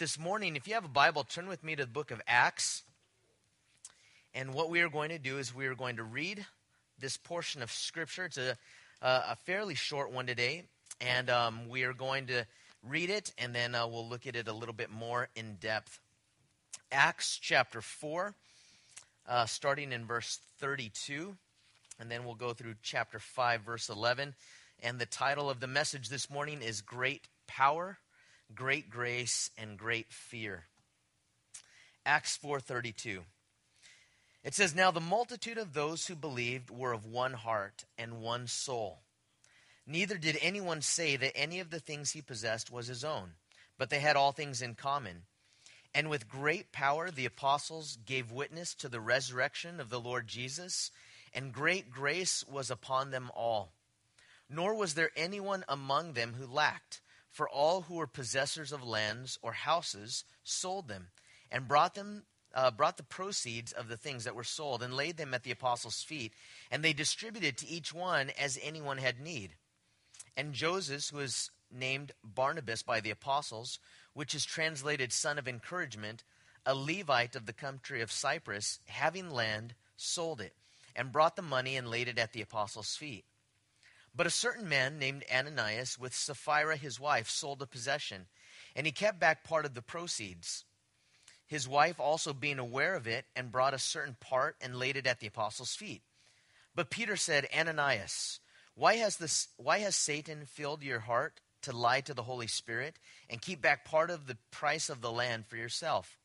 this morning, if you have a Bible, turn with me to the book of Acts. And what we are going to do is we are going to read this portion of Scripture. It's a, a fairly short one today. And um, we are going to read it, and then uh, we'll look at it a little bit more in depth. Acts chapter 4, uh, starting in verse 32. And then we'll go through chapter 5, verse 11. And the title of the message this morning is Great Power great grace and great fear. Acts 4:32. It says now the multitude of those who believed were of one heart and one soul. Neither did anyone say that any of the things he possessed was his own, but they had all things in common. And with great power the apostles gave witness to the resurrection of the Lord Jesus, and great grace was upon them all. Nor was there anyone among them who lacked for all who were possessors of lands or houses sold them and brought them uh, brought the proceeds of the things that were sold and laid them at the apostles' feet, and they distributed to each one as anyone had need. And Joseph, who was named Barnabas by the apostles, which is translated son of encouragement, a Levite of the country of Cyprus, having land, sold it, and brought the money and laid it at the apostles' feet. But a certain man named Ananias, with Sapphira his wife, sold a possession, and he kept back part of the proceeds. His wife also being aware of it, and brought a certain part and laid it at the apostles' feet. But Peter said, Ananias, why has, this, why has Satan filled your heart to lie to the Holy Spirit and keep back part of the price of the land for yourself?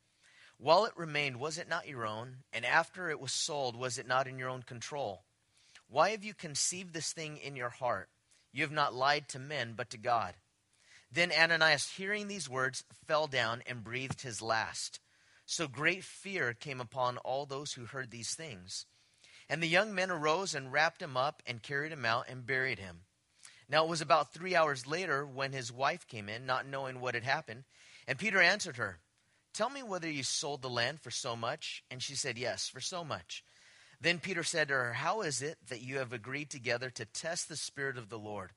While it remained, was it not your own? And after it was sold, was it not in your own control? Why have you conceived this thing in your heart? You have not lied to men, but to God. Then Ananias, hearing these words, fell down and breathed his last. So great fear came upon all those who heard these things. And the young men arose and wrapped him up and carried him out and buried him. Now it was about three hours later when his wife came in, not knowing what had happened. And Peter answered her, Tell me whether you sold the land for so much. And she said, Yes, for so much. Then Peter said to her, How is it that you have agreed together to test the Spirit of the Lord?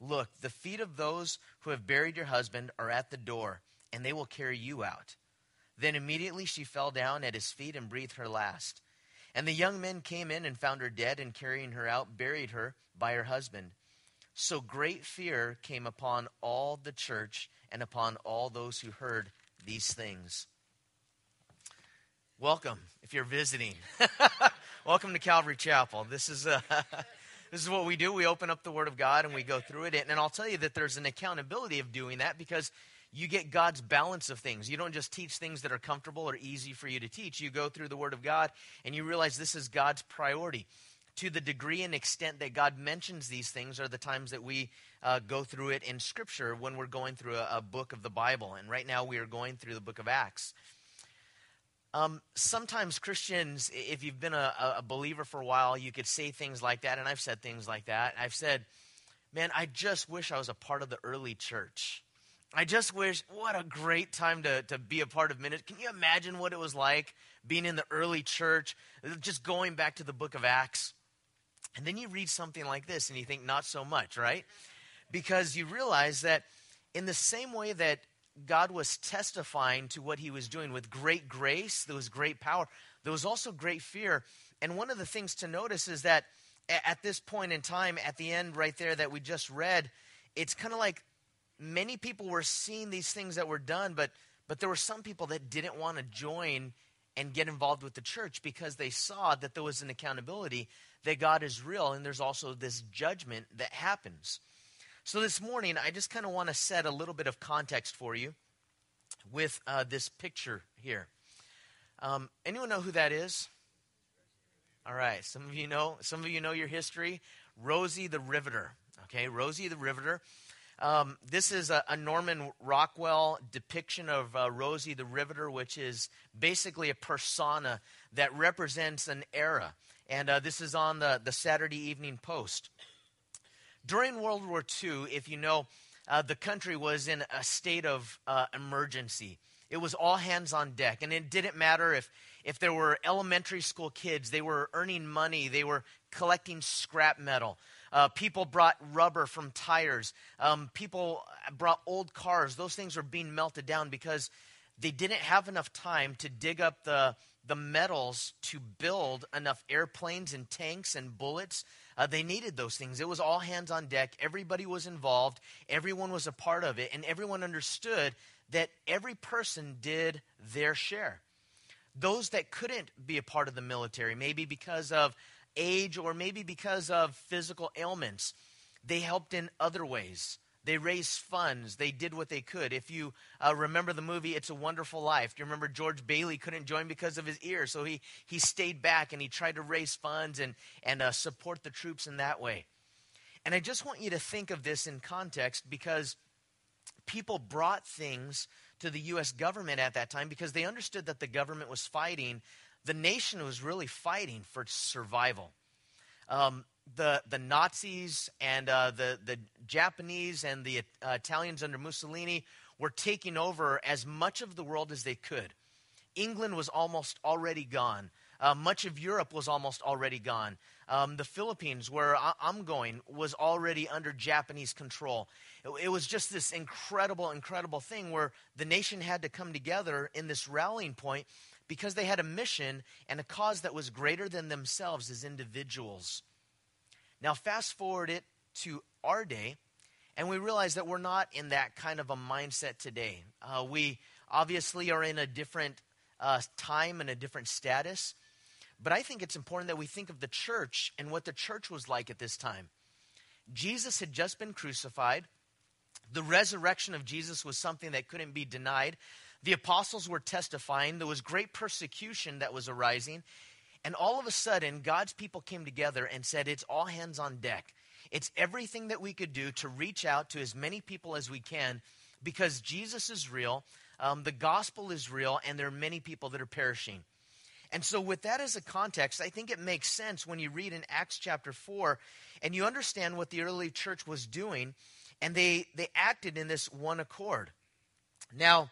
Look, the feet of those who have buried your husband are at the door, and they will carry you out. Then immediately she fell down at his feet and breathed her last. And the young men came in and found her dead, and carrying her out, buried her by her husband. So great fear came upon all the church and upon all those who heard these things. Welcome if you're visiting. Welcome to Calvary Chapel. This is uh, this is what we do. We open up the Word of God and we go through it. And I'll tell you that there's an accountability of doing that because you get God's balance of things. You don't just teach things that are comfortable or easy for you to teach. You go through the Word of God and you realize this is God's priority. To the degree and extent that God mentions these things are the times that we uh, go through it in Scripture when we're going through a, a book of the Bible. And right now we are going through the book of Acts. Um, sometimes Christians, if you've been a, a, believer for a while, you could say things like that, and I've said things like that. I've said, man, I just wish I was a part of the early church. I just wish, what a great time to, to be a part of ministry. Can you imagine what it was like being in the early church, just going back to the book of Acts? And then you read something like this and you think, not so much, right? Because you realize that in the same way that God was testifying to what he was doing with great grace, there was great power, there was also great fear. And one of the things to notice is that at this point in time, at the end right there that we just read, it's kind of like many people were seeing these things that were done, but but there were some people that didn't want to join and get involved with the church because they saw that there was an accountability that God is real and there's also this judgment that happens. So this morning, I just kind of want to set a little bit of context for you with uh, this picture here. Um, anyone know who that is? All right, some of you know. Some of you know your history. Rosie the Riveter. Okay, Rosie the Riveter. Um, this is a, a, Norman Rockwell depiction of uh, Rosie the Riveter, which is basically a persona that represents an era. And uh, this is on the, the Saturday Evening Post. During World War II, if you know, uh, the country was in a state of uh, emergency. It was all hands on deck. And it didn't matter if, if there were elementary school kids, they were earning money, they were collecting scrap metal. Uh, people brought rubber from tires. Um, people brought old cars. Those things were being melted down because they didn't have enough time to dig up the, the metals to build enough airplanes and tanks and bullets. Uh, they needed those things. It was all hands on deck. Everybody was involved. Everyone was a part of it. And everyone understood that every person did their share. Those that couldn't be a part of the military, maybe because of age or maybe because of physical ailments, they helped in other ways. They raised funds. They did what they could. If you uh, remember the movie It's a Wonderful Life, do you remember George Bailey couldn't join because of his ear? So he, he stayed back and he tried to raise funds and, and uh, support the troops in that way. And I just want you to think of this in context because people brought things to the U.S. government at that time because they understood that the government was fighting. The nation was really fighting for survival. Um, the, the Nazis and uh, the, the Japanese and the uh, Italians under Mussolini were taking over as much of the world as they could. England was almost already gone. Uh, much of Europe was almost already gone. Um, the Philippines, where I- am going, was already under Japanese control. It, it was just this incredible, incredible thing where the nation had to come together in this rallying point because they had a mission and a cause that was greater than themselves as individuals. Now, fast forward it to our day, and we realize that we're not in that kind of a mindset today. Uh, we obviously are in a different uh, time and a different status, but I think it's important that we think of the church and what the church was like at this time. Jesus had just been crucified. The resurrection of Jesus was something that couldn't be denied. The apostles were testifying. There was great persecution that was arising. And all of a sudden, God's people came together and said, It's all hands on deck. It's everything that we could do to reach out to as many people as we can because Jesus is real, um, the gospel is real, and there are many people that are perishing. And so, with that as a context, I think it makes sense when you read in Acts chapter 4 and you understand what the early church was doing, and they, they acted in this one accord. Now,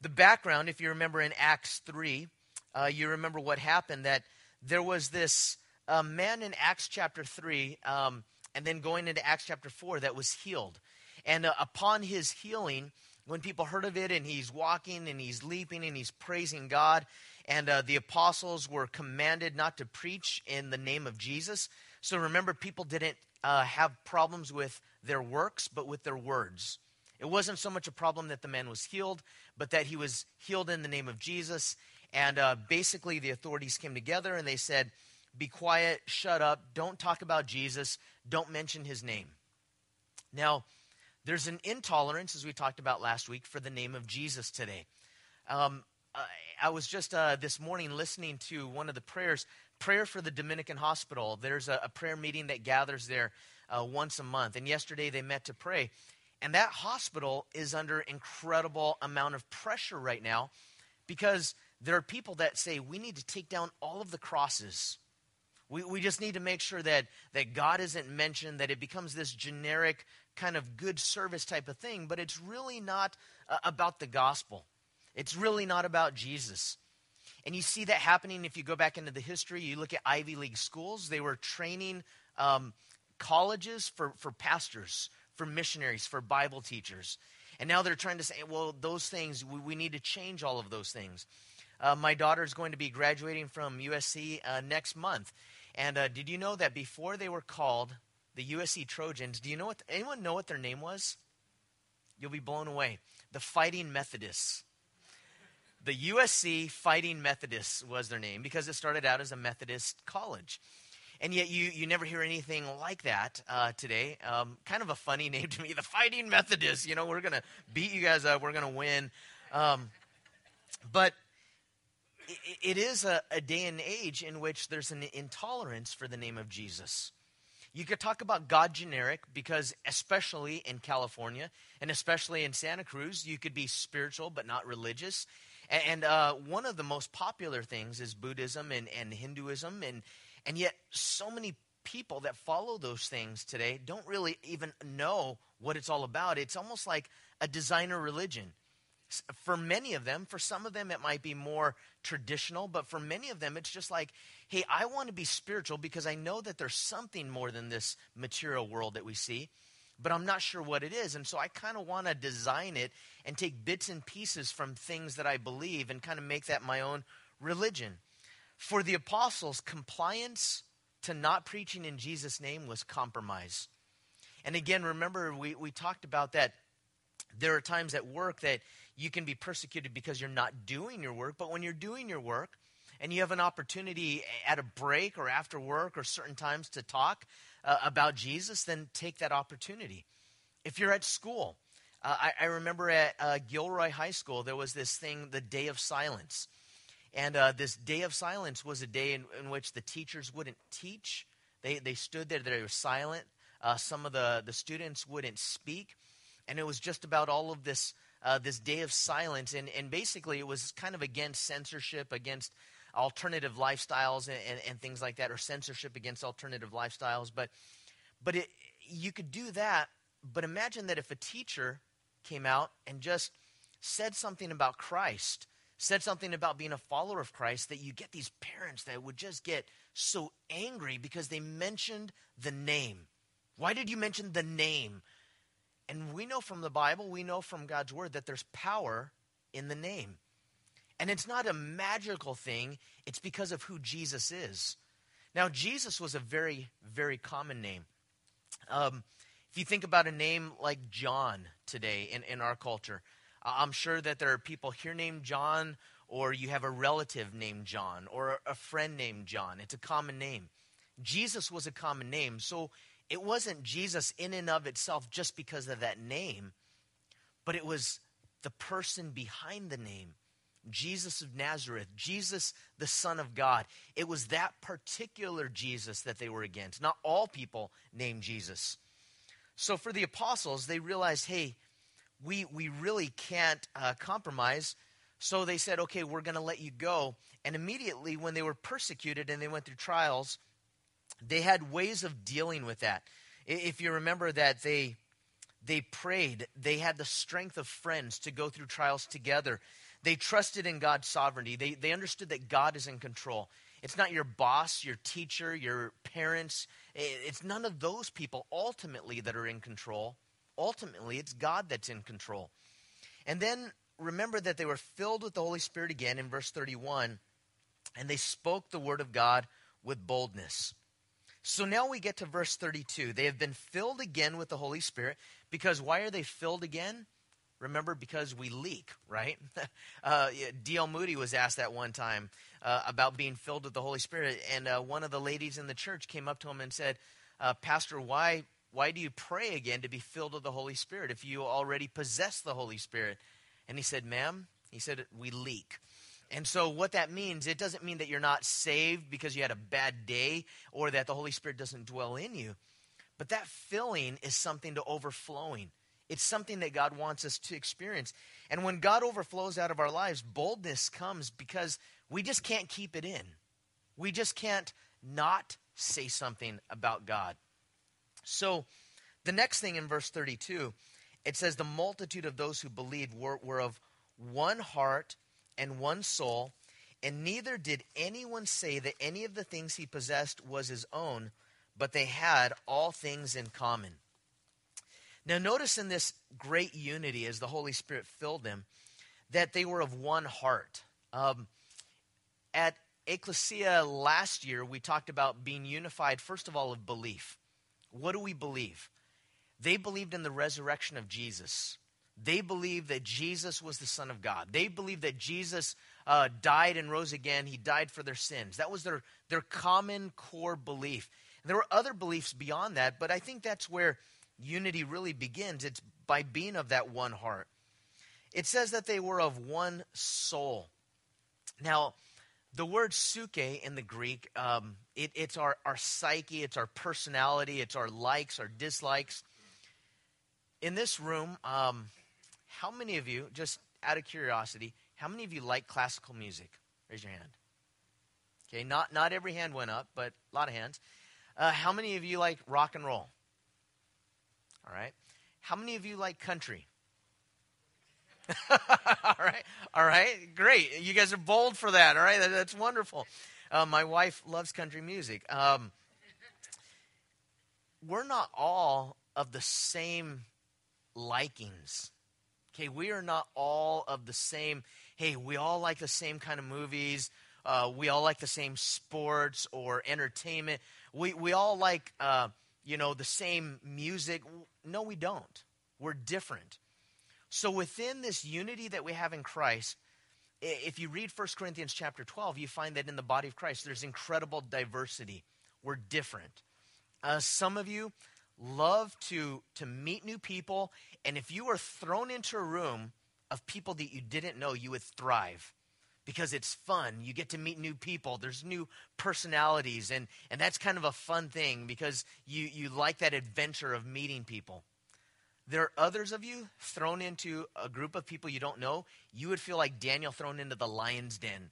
the background, if you remember in Acts 3, uh, you remember what happened that there was this uh, man in Acts chapter 3, um, and then going into Acts chapter 4, that was healed. And uh, upon his healing, when people heard of it, and he's walking and he's leaping and he's praising God, and uh, the apostles were commanded not to preach in the name of Jesus. So remember, people didn't uh, have problems with their works, but with their words. It wasn't so much a problem that the man was healed, but that he was healed in the name of Jesus. And uh, basically, the authorities came together and they said, Be quiet, shut up, don't talk about Jesus, don't mention his name. Now, there's an intolerance, as we talked about last week, for the name of Jesus today. Um, I was just uh, this morning listening to one of the prayers, prayer for the Dominican hospital. There's a, a prayer meeting that gathers there uh, once a month, and yesterday they met to pray. And that hospital is under incredible amount of pressure right now because there are people that say we need to take down all of the crosses. We, we just need to make sure that, that God isn't mentioned, that it becomes this generic kind of good service type of thing, but it's really not uh, about the gospel. It's really not about Jesus. And you see that happening if you go back into the history. You look at Ivy League schools, they were training um, colleges for, for pastors, for missionaries, for Bible teachers. And now they're trying to say, well, those things, we, we need to change all of those things. Uh, my daughter is going to be graduating from USC uh, next month. And uh, did you know that before they were called the USC Trojans, do you know what, anyone know what their name was? You'll be blown away. The Fighting Methodists. The USC Fighting Methodists was their name because it started out as a Methodist college. And yet you, you never hear anything like that uh, today. Um, kind of a funny name to me, the Fighting Methodists. You know, we're going to beat you guys up. We're going to win. Um, but it is a, a day and age in which there's an intolerance for the name of Jesus. You could talk about God generic because, especially in California and especially in Santa Cruz, you could be spiritual but not religious. And, uh, one of the most popular things is Buddhism and, and Hinduism. And, and yet, so many people that follow those things today don't really even know what it's all about. It's almost like a designer religion for many of them, for some of them, it might be more traditional, but for many of them, it's just like, hey, I want to be spiritual because I know that there's something more than this material world that we see. but I'm not sure what it is. And so I kind of want to design it and take bits and pieces from things that I believe and kind of make that my own religion. For the apostles, compliance to not preaching in Jesus' name was compromise. And again, remember, we, we talked about that. There are times at work that you can be persecuted because you're not doing your work, but when you're doing your work and you have an opportunity at a break or after work or certain times to talk uh, about Jesus, then take that opportunity. If you're at school, uh, I, I, remember at uh, Gilroy High School, there was this thing, the Day of Silence. And uh, this Day of Silence was a day in, in, which the teachers wouldn't teach. They, they stood there, they were silent. Uh, some of the, the students wouldn't speak. And it was just about all of this, uh, this day of silence. And, and basically, it was kind of against censorship, against alternative lifestyles and, and, and things like that, or censorship against alternative lifestyles. But, but it, you could do that. But imagine that if a teacher came out and just said something about Christ, said something about being a follower of Christ, that you get these parents that would just get so angry because they mentioned the name. Why did you mention the name? And we know from the Bible, we know from God's word that there's power in the name. And it's not a magical thing, it's because of who Jesus is. Now, Jesus was a very, very common name. Um, if you think about a name like John today in, in our culture, I'm sure that there are people here named John, or you have a relative named John, or a friend named John. It's a common name. Jesus was a common name. So it wasn't Jesus in and of itself just because of that name, but it was the person behind the name. Jesus of Nazareth, Jesus, the Son of God. It was that particular Jesus that they were against. Not all people named Jesus. So for the apostles, they realized, hey, we, we really can't uh, compromise. So they said, okay, we're going to let you go. And immediately, when they were persecuted and they went through trials, they had ways of dealing with that. If you remember that they they prayed, they had the strength of friends to go through trials together. They trusted in God's sovereignty. They, they understood that God is in control. It's not your boss, your teacher, your parents. It's none of those people ultimately that are in control. Ultimately, it's God that's in control. And then remember that they were filled with the Holy Spirit again in verse 31, and they spoke the word of God with boldness. So now we get to verse 32. They have been filled again with the Holy Spirit because why are they filled again? Remember, because we leak, right? uh, D.L. Moody was asked that one time uh, about being filled with the Holy Spirit, and uh, one of the ladies in the church came up to him and said, uh, Pastor, why, why do you pray again to be filled with the Holy Spirit if you already possess the Holy Spirit? And he said, Ma'am, he said, we leak. And so, what that means, it doesn't mean that you're not saved because you had a bad day or that the Holy Spirit doesn't dwell in you. But that filling is something to overflowing. It's something that God wants us to experience. And when God overflows out of our lives, boldness comes because we just can't keep it in. We just can't not say something about God. So, the next thing in verse 32, it says, The multitude of those who believed were, were of one heart and one soul, and neither did anyone say that any of the things he possessed was his own, but they had all things in common. Now, notice in this great unity as the Holy Spirit filled them that they were of one heart. Um, at Ecclesia last year, we talked about being unified, first of all, of belief. What do we believe? They believed in the resurrection of Jesus. They believed that Jesus was the Son of God. They believed that Jesus uh, died and rose again. He died for their sins. That was their, their common core belief. And there were other beliefs beyond that, but I think that's where unity really begins. It's by being of that one heart. It says that they were of one soul. Now, the word psuche in the Greek, um, it, it's our, our psyche, it's our personality, it's our likes, our dislikes. In this room, um, how many of you, just out of curiosity, how many of you like classical music? Raise your hand. Okay, not, not every hand went up, but a lot of hands. Uh, how many of you like rock and roll? All right. How many of you like country? all right. All right. Great. You guys are bold for that. All right. That, that's wonderful. Uh, my wife loves country music. Um, we're not all of the same likings. Okay, we are not all of the same. Hey, we all like the same kind of movies. Uh, we all like the same sports or entertainment. We we all like uh, you know the same music. No, we don't. We're different. So within this unity that we have in Christ, if you read 1 Corinthians chapter 12, you find that in the body of Christ there's incredible diversity. We're different. Uh, some of you love to to meet new people, and if you were thrown into a room of people that you didn't know, you would thrive because it's fun. You get to meet new people. There's new personalities, and, and that's kind of a fun thing because you, you like that adventure of meeting people. There are others of you thrown into a group of people you don't know. You would feel like Daniel thrown into the lion's den.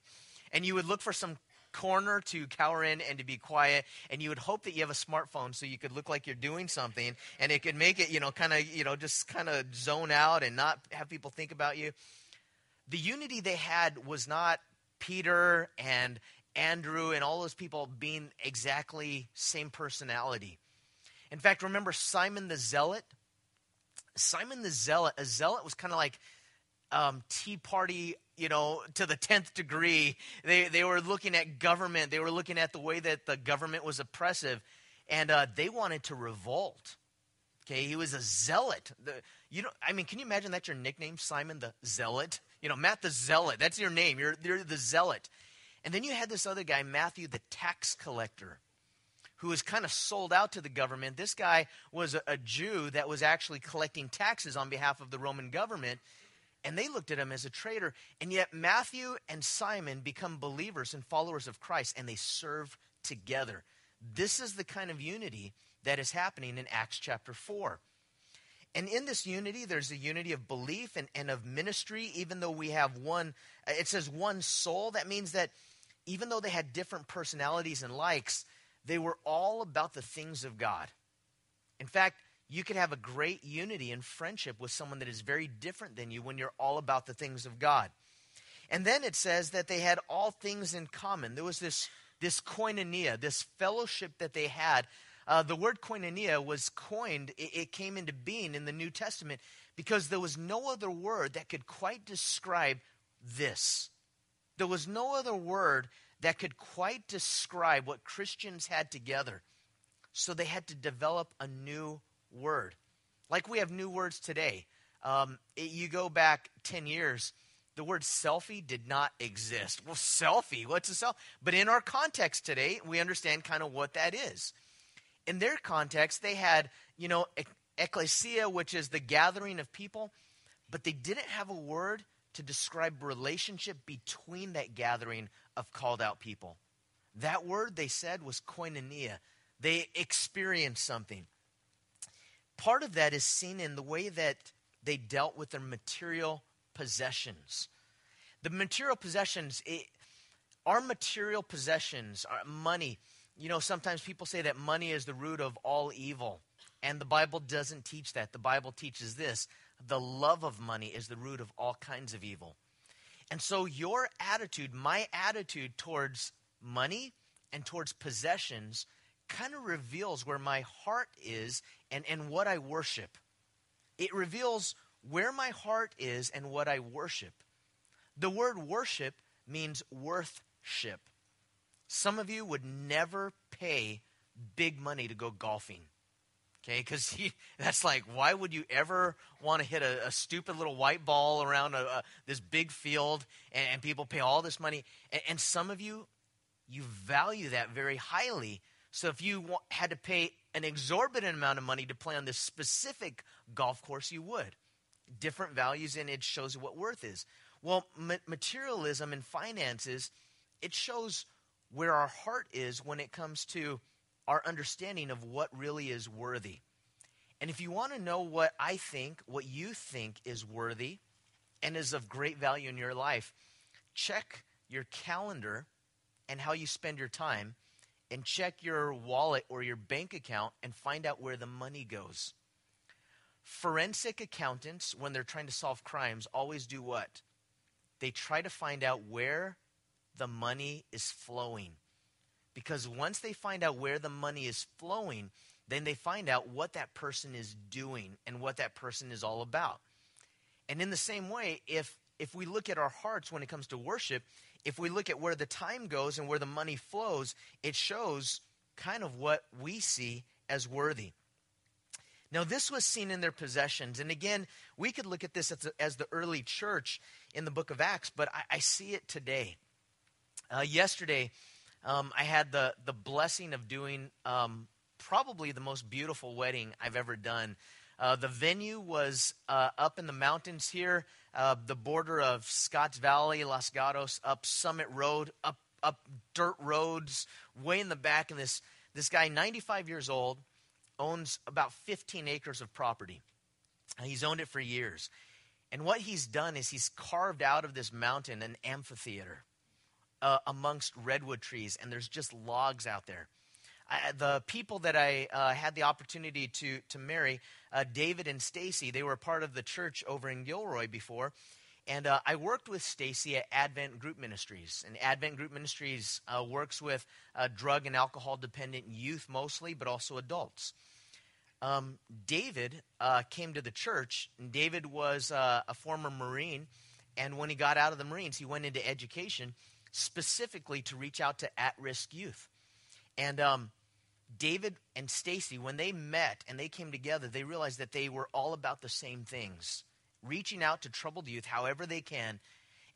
And you would look for some corner to cower in and to be quiet and you would hope that you have a smartphone so you could look like you're doing something and it could make it you know kind of you know just kind of zone out and not have people think about you the unity they had was not Peter and Andrew and all those people being exactly same personality. In fact, remember Simon the Zealot? Simon the Zealot, a zealot was kind of like um, Tea Party, you know, to the 10th degree. They, they were looking at government, they were looking at the way that the government was oppressive, and uh, they wanted to revolt. Okay, he was a zealot. The, you know, I mean, can you imagine that's your nickname, Simon the Zealot? You know, Matt the Zealot. That's your name. You're, you're the Zealot. And then you had this other guy, Matthew the tax collector, who was kind of sold out to the government. This guy was a, a Jew that was actually collecting taxes on behalf of the Roman government. And they looked at him as a traitor. And yet, Matthew and Simon become believers and followers of Christ, and they serve together. This is the kind of unity that is happening in Acts chapter 4. And in this unity, there's a unity of belief and, and of ministry, even though we have one, it says one soul. That means that even though they had different personalities and likes, they were all about the things of God. In fact, you could have a great unity and friendship with someone that is very different than you when you're all about the things of God. And then it says that they had all things in common. There was this, this koinonia, this fellowship that they had uh, the word koinonia was coined, it, it came into being in the New Testament because there was no other word that could quite describe this. There was no other word that could quite describe what Christians had together. So they had to develop a new word. Like we have new words today. Um, it, you go back 10 years, the word selfie did not exist. Well, selfie, what's a selfie? But in our context today, we understand kind of what that is in their context, they had, you know, ecclesia, which is the gathering of people, but they didn't have a word to describe relationship between that gathering of called out people. That word they said was koinonia. They experienced something. Part of that is seen in the way that they dealt with their material possessions. The material possessions, it, our material possessions, our money, you know, sometimes people say that money is the root of all evil. And the Bible doesn't teach that. The Bible teaches this the love of money is the root of all kinds of evil. And so, your attitude, my attitude towards money and towards possessions, kind of reveals where my heart is and, and what I worship. It reveals where my heart is and what I worship. The word worship means worthship. Some of you would never pay big money to go golfing. Okay, because that's like, why would you ever want to hit a, a stupid little white ball around a, a, this big field and, and, people pay all this money? And, and, some of you, you value that very highly. So if you had to pay an exorbitant amount of money to play on this specific golf course, you would. Different values, and it shows what worth is. Well, ma- materialism and finances, it shows where our heart is when it comes to our understanding of what really is worthy. And if you want to know what I think, what you think is worthy and is of great value in your life, check your calendar and how you spend your time and check your wallet or your bank account and find out where the money goes. Forensic accountants, when they're trying to solve crimes, always do what? They try to find out where the money is flowing. Because once they find out where the money is flowing, then they find out what that person is doing and what that person is all about. And in the same way, if if we look at our hearts when it comes to worship, if we look at where the time goes and where the money flows, it shows kind of what we see as worthy. Now, this was seen in their possessions. And again, we could look at this as, as the early church in the book of Acts, but I, I see it today. Uh, yesterday, um, I had the, the blessing of doing um, probably the most beautiful wedding I've ever done. Uh, the venue was uh, up in the mountains here, uh, the border of Scotts Valley, Los Gatos, up Summit Road, up up dirt roads, way in the back. And this this guy, 95 years old, owns about 15 acres of property. He's owned it for years. And what he's done is he's carved out of this mountain an amphitheater uh, amongst redwood trees, and there's just logs out there. I, the people that I uh, had the opportunity to to marry, uh, David and Stacy, they were part of the church over in Gilroy before, and uh, I worked with Stacy at Advent Group Ministries. And Advent Group Ministries uh, works with uh, drug and alcohol dependent youth mostly, but also adults. Um, David uh, came to the church, and David was a former Marine. And when he got out of the Marines, he went into education specifically to reach out to at risk youth. And um, David and Stacy, when they met and they came together, they realized that they were all about the same things reaching out to troubled youth however they can.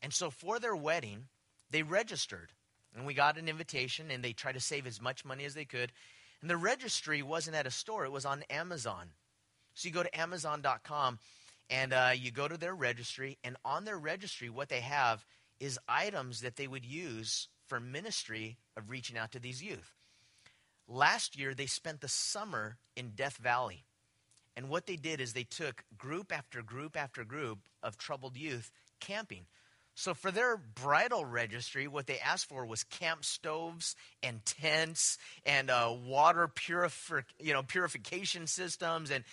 And so for their wedding, they registered. And we got an invitation, and they tried to save as much money as they could. And the registry wasn't at a store, it was on Amazon. So you go to Amazon.com and uh, you go to their registry, and on their registry, what they have is items that they would use for ministry of reaching out to these youth. Last year, they spent the summer in Death Valley. And what they did is they took group after group after group of troubled youth camping. So for their bridal registry, what they asked for was camp stoves and tents and uh, water you know, purification systems. And,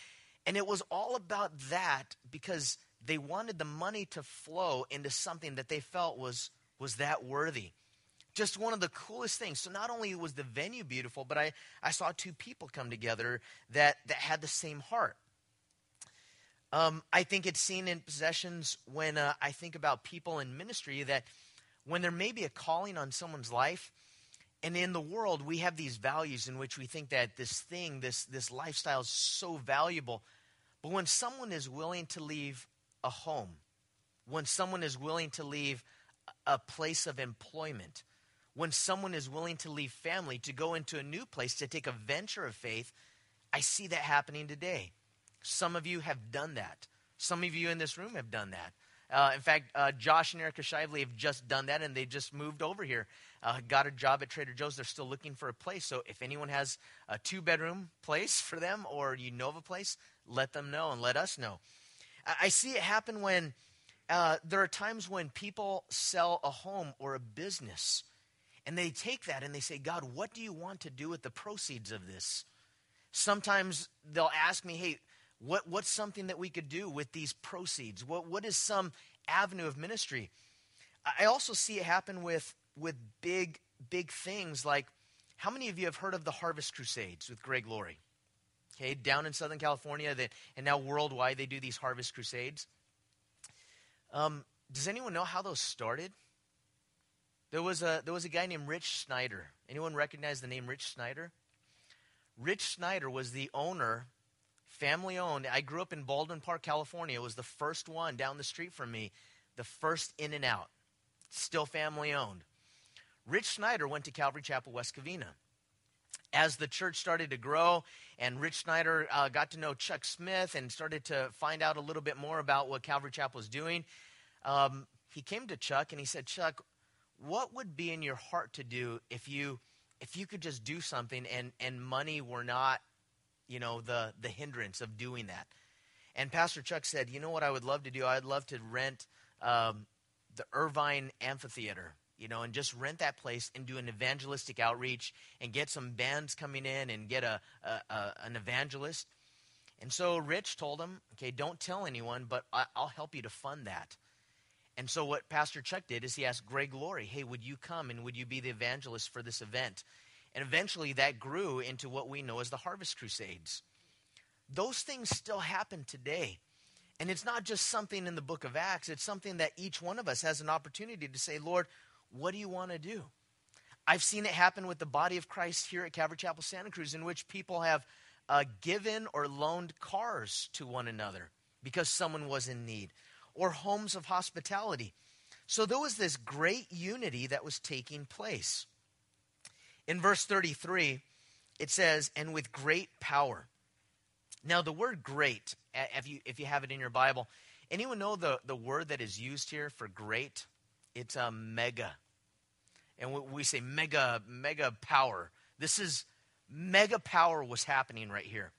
and it was all about that because they wanted the money to flow into something that they felt was, was that worthy. Just one of the coolest things. So not only was the venue beautiful, but I, I saw two people come together that, that had the same heart. Um, I think it's seen in possessions when uh, I think about people in ministry that when there may be a calling on someone's life, and in the world we have these values in which we think that this thing, this this lifestyle is so valuable. But when someone is willing to leave a home, when someone is willing to leave a place of employment, when someone is willing to leave family to go into a new place to take a venture of faith, I see that happening today. Some of you have done that. Some of you in this room have done that. Uh, in fact, uh, Josh and Erica Shively have just done that, and they just moved over here. Uh, got a job at Trader Joe's. They're still looking for a place. So if anyone has a two bedroom place for them, or you know of a place, let them know and let us know. I, I see it happen when uh, there are times when people sell a home or a business, and they take that and they say, God, what do you want to do with the proceeds of this? Sometimes they'll ask me, hey, what, what's something that we could do with these proceeds? What, what is some avenue of ministry? I also see it happen with, with big, big things like how many of you have heard of the Harvest Crusades with Greg Laurie? Okay, down in Southern California, and now worldwide, they do these Harvest Crusades. Um, does anyone know how those started? There was a there was a guy named Rich Snyder. Anyone recognize the name Rich Snyder? Rich Snyder was the owner family owned. I grew up in Baldwin Park, California. It was the first one down the street from me, the first In-N-Out. Still family owned. Rich Snyder went to Calvary Chapel, West Covina. As the church started to grow and Rich Snyder uh, got to know Chuck Smith and started to find out a little bit more about what Calvary Chapel was doing, um, he came to Chuck and he said, Chuck, what would be in your heart to do if you if you could just do something and, and money were not you know, the, the hindrance of doing that. And Pastor Chuck said, you know what I would love to do? I'd love to rent um, the Irvine Amphitheater, you know, and just rent that place and do an evangelistic outreach and get some bands coming in and get a, a, a an evangelist. And so Rich told him, okay, don't tell anyone, but I, will help you to fund that. And so what Pastor Chuck did is he asked Greg Laurie, hey, would you come and would you be the evangelist for this event? And eventually that grew into what we know as the Harvest Crusades. Those things still happen today. And it's not just something in the book of Acts, it's something that each one of us has an opportunity to say, Lord, what do you want to do? I've seen it happen with the body of Christ here at Calvary Chapel Santa Cruz, in which people have uh, given or loaned cars to one another because someone was in need, or homes of hospitality. So there was this great unity that was taking place. In verse 33, it says, and with great power. Now, the word great, if you, if you have it in your Bible, anyone know the, the word that is used here for great? It's a mega. And we say mega, mega power. This is mega power was happening right here.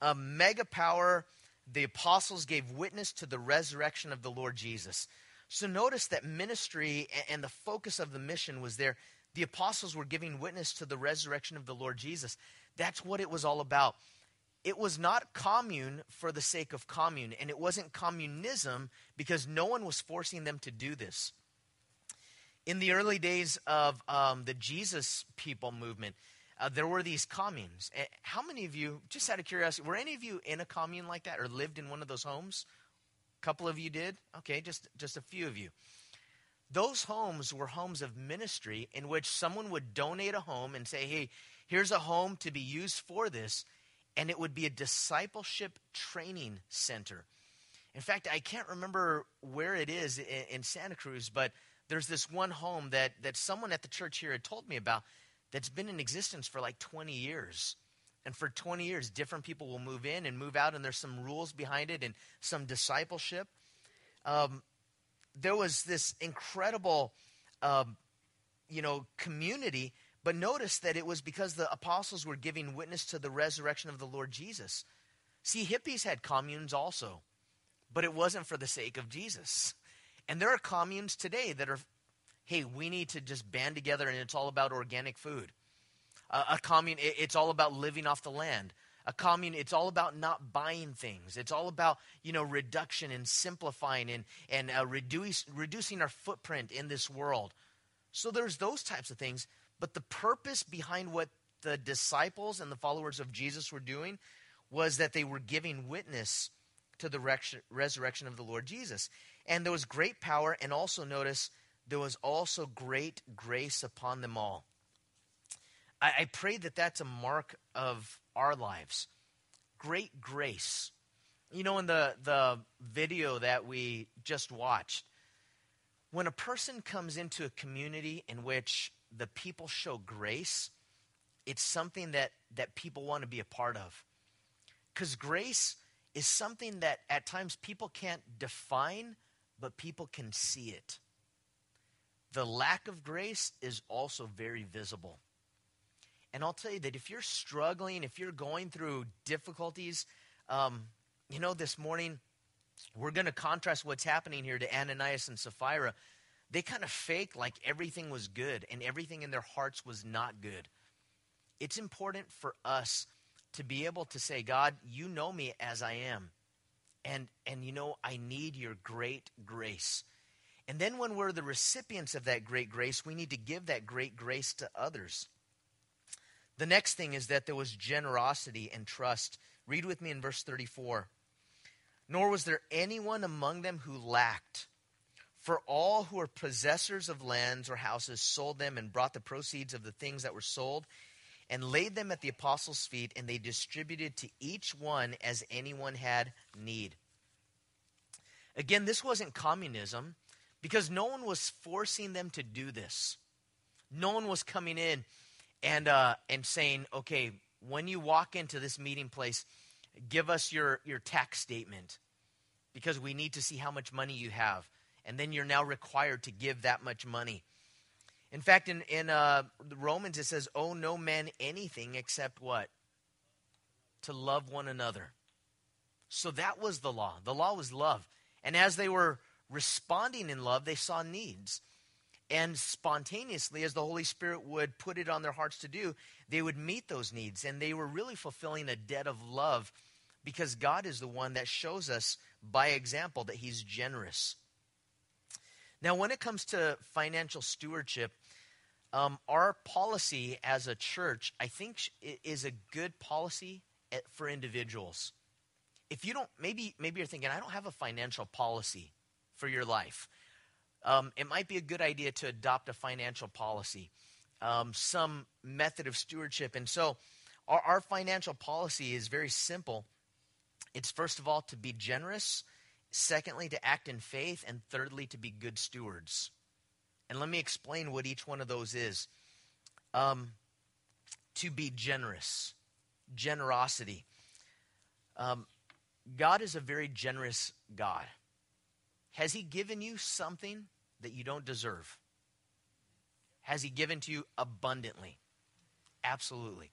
A mega power, the apostles gave witness to the resurrection of the Lord Jesus. So notice that ministry and the focus of the mission was there. The apostles were giving witness to the resurrection of the Lord Jesus. That's what it was all about. It was not commune for the sake of commune, and it wasn't communism because no one was forcing them to do this. In the early days of um, the Jesus people movement, uh, there were these communes. How many of you, just out of curiosity, were any of you in a commune like that or lived in one of those homes? A couple of you did? Okay, just, just a few of you. Those homes were homes of ministry in which someone would donate a home and say, hey, here's a home to be used for this. And it would be a discipleship training center. In fact, I can't remember where it is in, in Santa Cruz, but there's this one home that, that someone at the church here had told me about that's been in existence for like 20 years. And for 20 years, different people will move in and move out, and there's some rules behind it and some discipleship. Um, there was this incredible, um, you know, community. But notice that it was because the apostles were giving witness to the resurrection of the Lord Jesus. See, hippies had communes also, but it wasn't for the sake of Jesus. And there are communes today that are, hey, we need to just band together and it's all about organic food. A commune, it's all about living off the land. A commune, it's all about not buying things. It's all about, you know, reduction and simplifying and, and uh, reduce, reducing our footprint in this world. So there's those types of things. But the purpose behind what the disciples and the followers of Jesus were doing was that they were giving witness to the resurrection of the Lord Jesus. And there was great power, and also notice there was also great grace upon them all. I, I pray that that's a mark of our lives. Great grace. You know, in the, the video that we just watched, when a person comes into a community in which the people show grace, it's something that, that people want to be a part of. Because grace is something that at times people can't define, but people can see it. The lack of grace is also very visible. And I'll tell you that if you're struggling, if you're going through difficulties, um, you know, this morning we're going to contrast what's happening here to Ananias and Sapphira. They kind of fake like everything was good and everything in their hearts was not good. It's important for us to be able to say, God, you know me as I am. And, and you know, I need your great grace. And then when we're the recipients of that great grace, we need to give that great grace to others. The next thing is that there was generosity and trust. Read with me in verse 34. Nor was there anyone among them who lacked. For all who were possessors of lands or houses sold them and brought the proceeds of the things that were sold and laid them at the apostles' feet, and they distributed to each one as anyone had need. Again, this wasn't communism because no one was forcing them to do this. No one was coming in and uh, and saying, okay, when you walk into this meeting place, give us your, your tax statement because we need to see how much money you have. And then you're now required to give that much money. In fact, in, in uh, Romans, it says, owe no man anything except what? To love one another. So that was the law. The law was love. And as they were responding in love, they saw needs and spontaneously, as the Holy Spirit would put it on their hearts to do, they would meet those needs. And they were really fulfilling a debt of love because God is the one that shows us by example that He's generous. Now, when it comes to financial stewardship, um, our policy as a church, I think, is a good policy for individuals. If you don't, maybe maybe you're thinking, I don't have a financial policy for your life. Um, it might be a good idea to adopt a financial policy, um, some method of stewardship. And so, our, our financial policy is very simple. It's first of all to be generous, secondly, to act in faith, and thirdly, to be good stewards. And let me explain what each one of those is. Um, to be generous, generosity. Um, God is a very generous God. Has He given you something that you don't deserve? Has He given to you abundantly? Absolutely.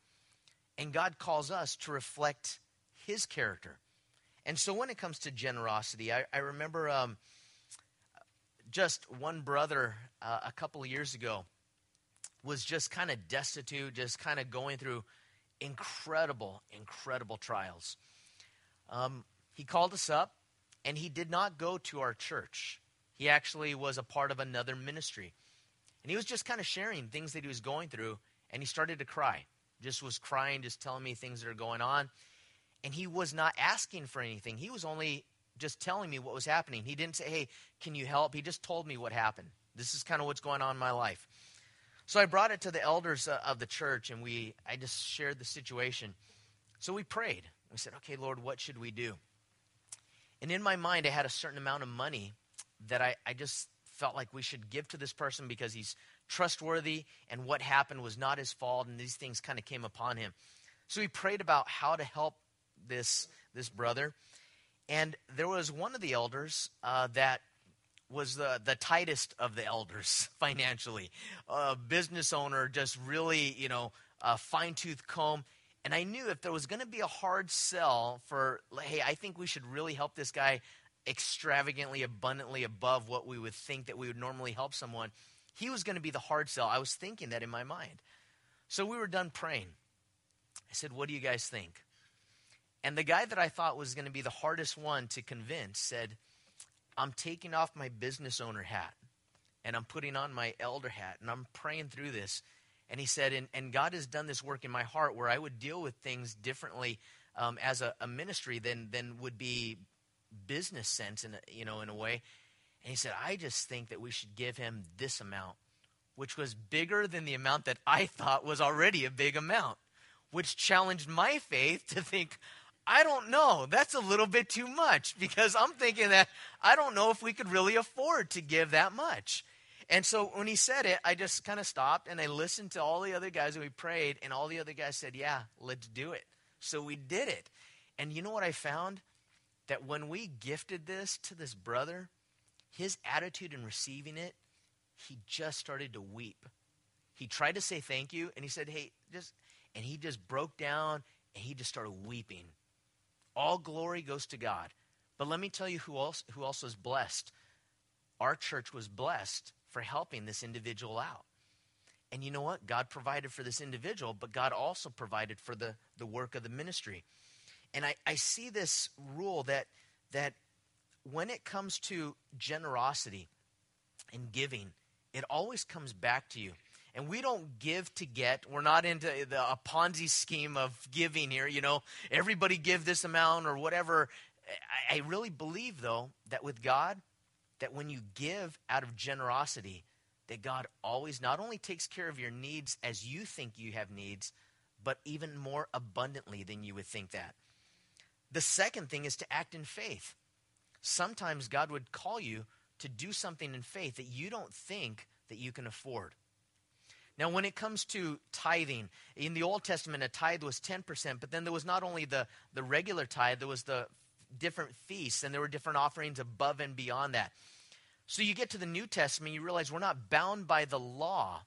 And God calls us to reflect His character. And so when it comes to generosity, I, I remember um, just one brother uh, a couple of years ago was just kind of destitute, just kind of going through incredible, incredible trials. Um, he called us up, and he did not go to our church. He actually was a part of another ministry. And he was just kind of sharing things that he was going through, and he started to cry. Just was crying, just telling me things that are going on. And he was not asking for anything. He was only just telling me what was happening. He didn't say, Hey, can you help? He just told me what happened. This is kind of what's going on in my life. So I brought it to the elders uh, of the church, and we I just shared the situation. So we prayed. We said, Okay, Lord, what should we do? And in my mind, I had a certain amount of money that I, I just felt like we should give to this person because he's trustworthy and what happened was not his fault and these things kind of came upon him. So we prayed about how to help this this brother. And there was one of the elders uh, that was the, the tightest of the elders financially. A business owner, just really, you know, a fine tooth comb. And I knew if there was going to be a hard sell for, hey, I think we should really help this guy extravagantly, abundantly above what we would think that we would normally help someone, he was going to be the hard sell. I was thinking that in my mind. So we were done praying. I said, What do you guys think? And the guy that I thought was going to be the hardest one to convince said, I'm taking off my business owner hat and I'm putting on my elder hat and I'm praying through this. And he said, and, and God has done this work in my heart where I would deal with things differently um, as a, a, ministry than, than would be business sense, in a, you know, in a way. And he said, I just think that we should give him this amount, which was bigger than the amount that I thought was already a big amount, which challenged my faith to think, I don't know. That's a little bit too much because I'm thinking that I don't know if we could really afford to give that much. And so when he said it, I just kind of stopped and I listened to all the other guys and we prayed, and all the other guys said, Yeah, let's do it. So we did it. And you know what I found? That when we gifted this to this brother, his attitude in receiving it, he just started to weep. He tried to say thank you, and he said, Hey, just, and he just broke down and he just started weeping. All glory goes to God. But let me tell you who else, who else was blessed. Our church was blessed for helping this individual out. And you know what? God provided for this individual, but God also provided for the, the work of the ministry. And I, I see this rule that, that when it comes to generosity and giving, it always comes back to you. And we don't give to get. We're not into the, a Ponzi scheme of giving here. You know, everybody give this amount or whatever. I, I really believe, though, that with God, that when you give out of generosity, that God always not only takes care of your needs as you think you have needs, but even more abundantly than you would think that. The second thing is to act in faith. Sometimes God would call you to do something in faith that you don't think that you can afford. Now, when it comes to tithing, in the Old Testament, a tithe was 10%, but then there was not only the, the regular tithe, there was the different feasts, and there were different offerings above and beyond that. So you get to the New Testament, you realize we're not bound by the law,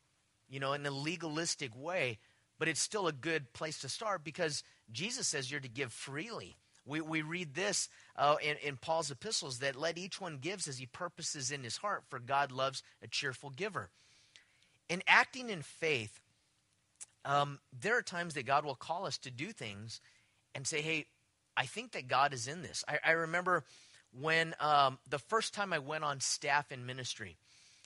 you know, in a legalistic way, but it's still a good place to start because Jesus says you're to give freely. We, we read this uh, in, in Paul's epistles that let each one gives as he purposes in his heart, for God loves a cheerful giver. In acting in faith, um, there are times that God will call us to do things and say, hey, I think that God is in this. I, I remember when um, the first time I went on staff in ministry,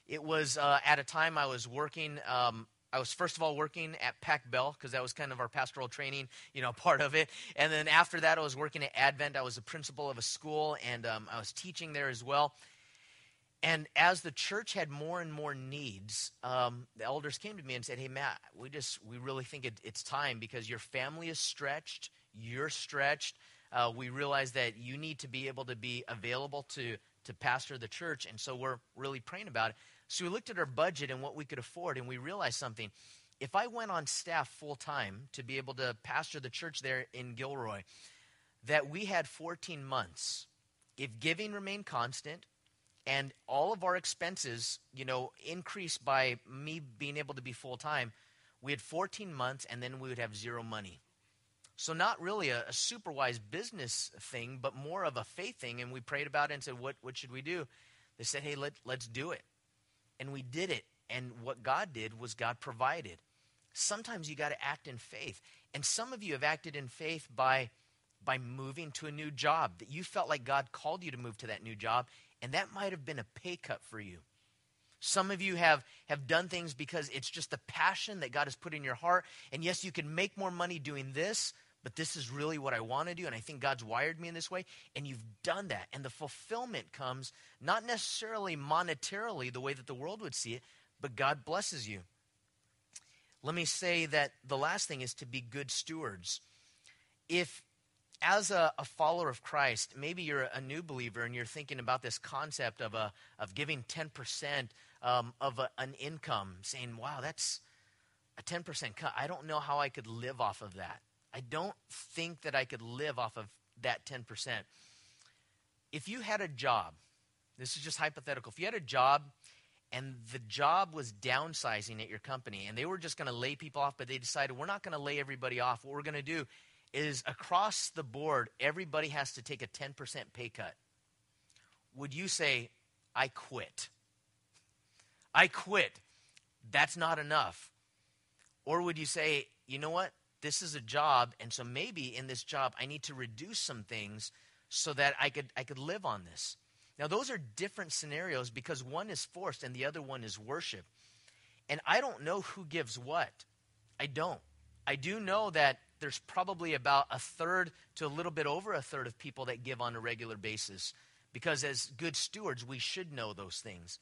it was uh, at a time I was working um, I was first of all working at Pac Bell because that was kind of our pastoral training, you know, part of it. And then after that, I was working at Advent. I was a principal of a school, and um, I was teaching there as well. And as the church had more and more needs, um, the elders came to me and said, "Hey, Matt, we just we really think it, it's time because your family is stretched, you're stretched. Uh, we realize that you need to be able to be available to to pastor the church, and so we're really praying about it." So we looked at our budget and what we could afford, and we realized something. If I went on staff full time to be able to pastor the church there in Gilroy, that we had 14 months. If giving remained constant, and all of our expenses, you know, increased by me being able to be full time. We had 14 months, and then we would have zero money. So not really a, a, super wise business thing, but more of a faith thing. And we prayed about it and said, "What what should we do?" They said, "Hey, let let's do it," and we did it. And what God did was God provided. Sometimes you got to act in faith, and some of you have acted in faith by by moving to a new job that you felt like God called you to move to that new job, and that might have been a pay cut for you. Some of you have, have done things because it's just the passion that God has put in your heart. And yes, you can make more money doing this, but this is really what I want to do. And I think God's wired me in this way. And you've done that. And the fulfillment comes not necessarily monetarily the way that the world would see it, but God blesses you. Let me say that the last thing is to be good stewards. If as a, a, follower of Christ, maybe you're a new believer and you're thinking about this concept of, a, of giving 10% um, of a, an income, saying, wow, that's a 10% cut. I don't know how I could live off of that. I don't think that I could live off of that 10%. If you had a job, this is just hypothetical, if you had a job and the job was downsizing at your company and they were just going to lay people off, but they decided, we're not going to lay everybody off. What we're going to do is across the board, everybody has to take a 10% pay cut. Would you say, I quit? I quit. That's not enough. Or would you say, you know what? This is a job, and so maybe in this job I need to reduce some things so that I could I could live on this. Now those are different scenarios because one is forced and the other one is worship. And I don't know who gives what. I don't. I do know that there's probably about a third to a little bit over a third of people that give on a regular basis because as good stewards we should know those things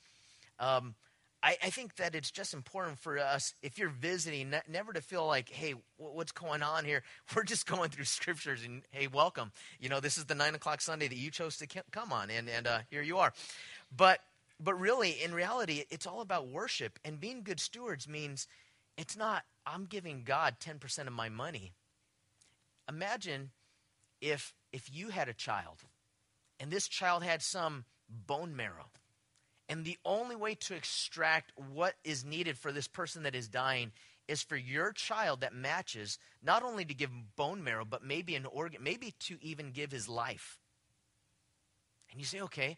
um, I, I, think that it's just important for us if you're visiting ne- never to feel like hey what's going on here? We're just going through scriptures and hey welcome. You know this is the nine o'clock sunday that you chose to come on and, and uh, here you are. But but really in reality it's all about worship and being good stewards means it's not i'm giving god 10% of my money. Imagine if if you had a child and this child had some bone marrow and the only way to extract what is needed for this person that is dying is for your child that matches not only to give bone marrow but maybe an organ maybe to even give his life and you say okay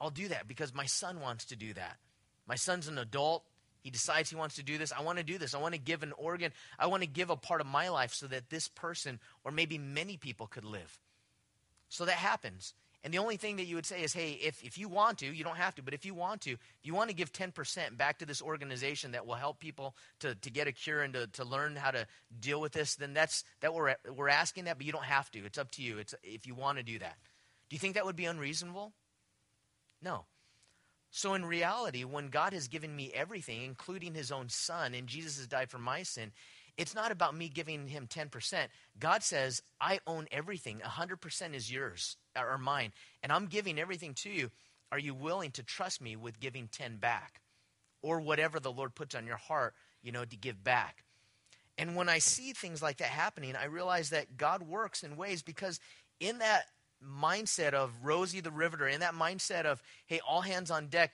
i'll do that because my son wants to do that my son's an adult he decides he wants to do this. I want to do this. I want to give an organ. I want to give a part of my life so that this person, or maybe many people, could live. So that happens. And the only thing that you would say is, hey, if, if you want to, you don't have to, but if you want to, you want to give 10% back to this organization that will help people to, to get a cure and to, to learn how to deal with this, then that's that we're, we're asking that, but you don't have to. It's up to you. It's if you want to do that. Do you think that would be unreasonable? No. So, in reality, when God has given me everything, including his own son, and Jesus has died for my sin, it's not about me giving him 10%. God says, I own everything. 100% is yours uh, or mine. And I'm giving everything to you. Are you willing to trust me with giving 10 back? Or whatever the Lord puts on your heart, you know, to give back. And when I see things like that happening, I realize that God works in ways because in that mindset of Rosie the Riveter, in that mindset of, hey, all hands on deck,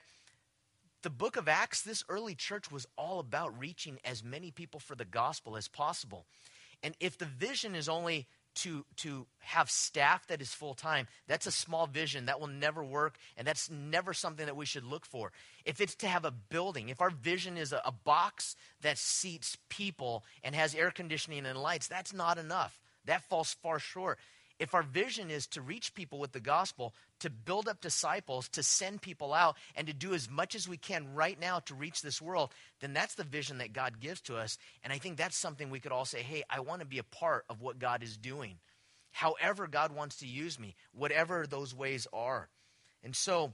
the book of Acts, this early church was all about reaching as many people for the gospel as possible. And if the vision is only to, to have staff that is full time, that's a small vision. That will never work, and that's never something that we should look for. If it's to have a building, if our vision is a, a box that seats people and has air conditioning and lights, that's not enough. That falls far short if our vision is to reach people with the gospel, to build up disciples, to send people out, and to do as much as we can right now to reach this world, then that's the vision that God gives to us. And I think that's something we could all say, hey, I want to be a part of what God is doing. However, God wants to use me, whatever those ways are. And so,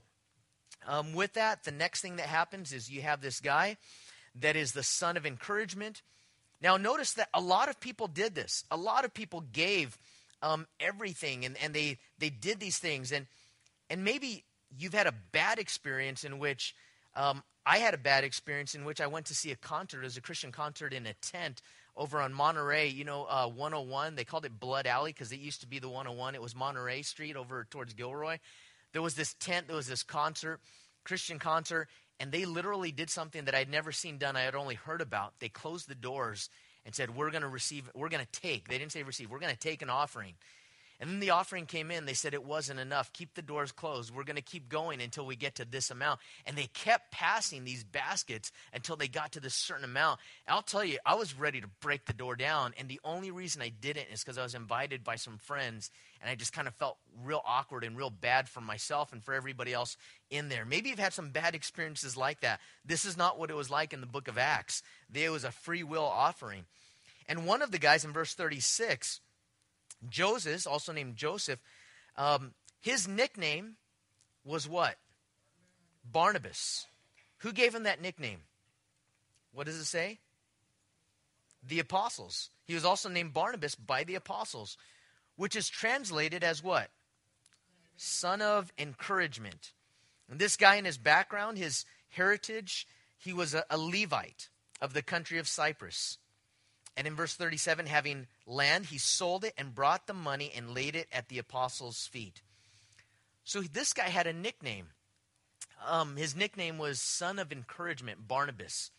um, with that, the next thing that happens is you have this guy that is the son of encouragement. Now, notice that a lot of people did this. A lot of people gave um, everything, and, and they, they did these things. And, and maybe you've had a bad experience in which um, I had a bad experience in which I went to see a concert as a Christian concert in a tent over on Monterey, you know, uh, 101. They called it Blood Alley because it used to be the 101. It was Monterey Street over towards Gilroy. There was this tent, there was this concert, Christian concert, and they literally did something that I'd never seen done. I had only heard about. They closed the doors and said, We're going to receive, we're going to take. They didn't say receive, we're going to take an offering. And then the offering came in. They said it wasn't enough. Keep the doors closed. We're going to keep going until we get to this amount. And they kept passing these baskets until they got to this certain amount. And I'll tell you, I was ready to break the door down. And the only reason I didn't is because I was invited by some friends. And I just kind of felt real awkward and real bad for myself and for everybody else in there. Maybe you've had some bad experiences like that. This is not what it was like in the book of Acts. There was a free will offering. And one of the guys in verse 36 Joseph, also named Joseph, um, his nickname was what? Barnabas. Who gave him that nickname? What does it say? The apostles. He was also named Barnabas by the apostles, which is translated as what? Son of encouragement. And this guy in his background, his heritage, he was a, a Levite of the country of Cyprus. And in verse 37, having land, he sold it and brought the money and laid it at the apostles' feet. So this guy had a nickname. Um, his nickname was Son of Encouragement, Barnabas.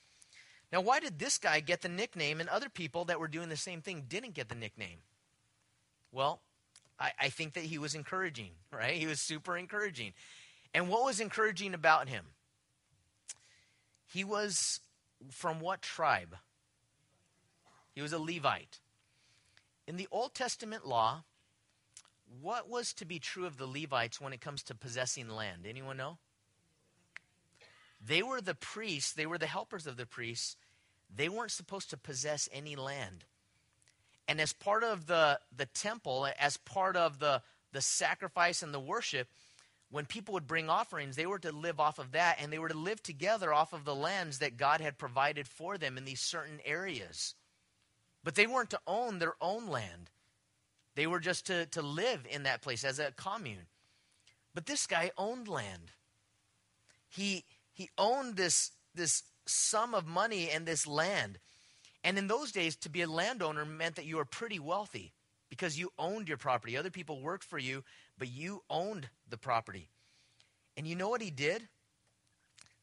Now, why did this guy get the nickname and other people that were doing the same thing didn't get the nickname? Well, I, I think that he was encouraging, right? He was super encouraging. And what was encouraging about him? He was from what tribe? He was a Levite. In the Old Testament law, what was to be true of the Levites when it comes to possessing land? Anyone know? They were the priests, they were the helpers of the priests. They weren't supposed to possess any land. And as part of the, the temple, as part of the, the sacrifice and the worship, when people would bring offerings, they were to live off of that, and they were to live together off of the lands that God had provided for them in these certain areas. But they weren't to own their own land, they were just to, to live in that place as a commune. But this guy owned land. He, he owned this, this sum of money and this land. And in those days, to be a landowner meant that you were pretty wealthy because you owned your property. Other people worked for you, but you owned the property. And you know what he did?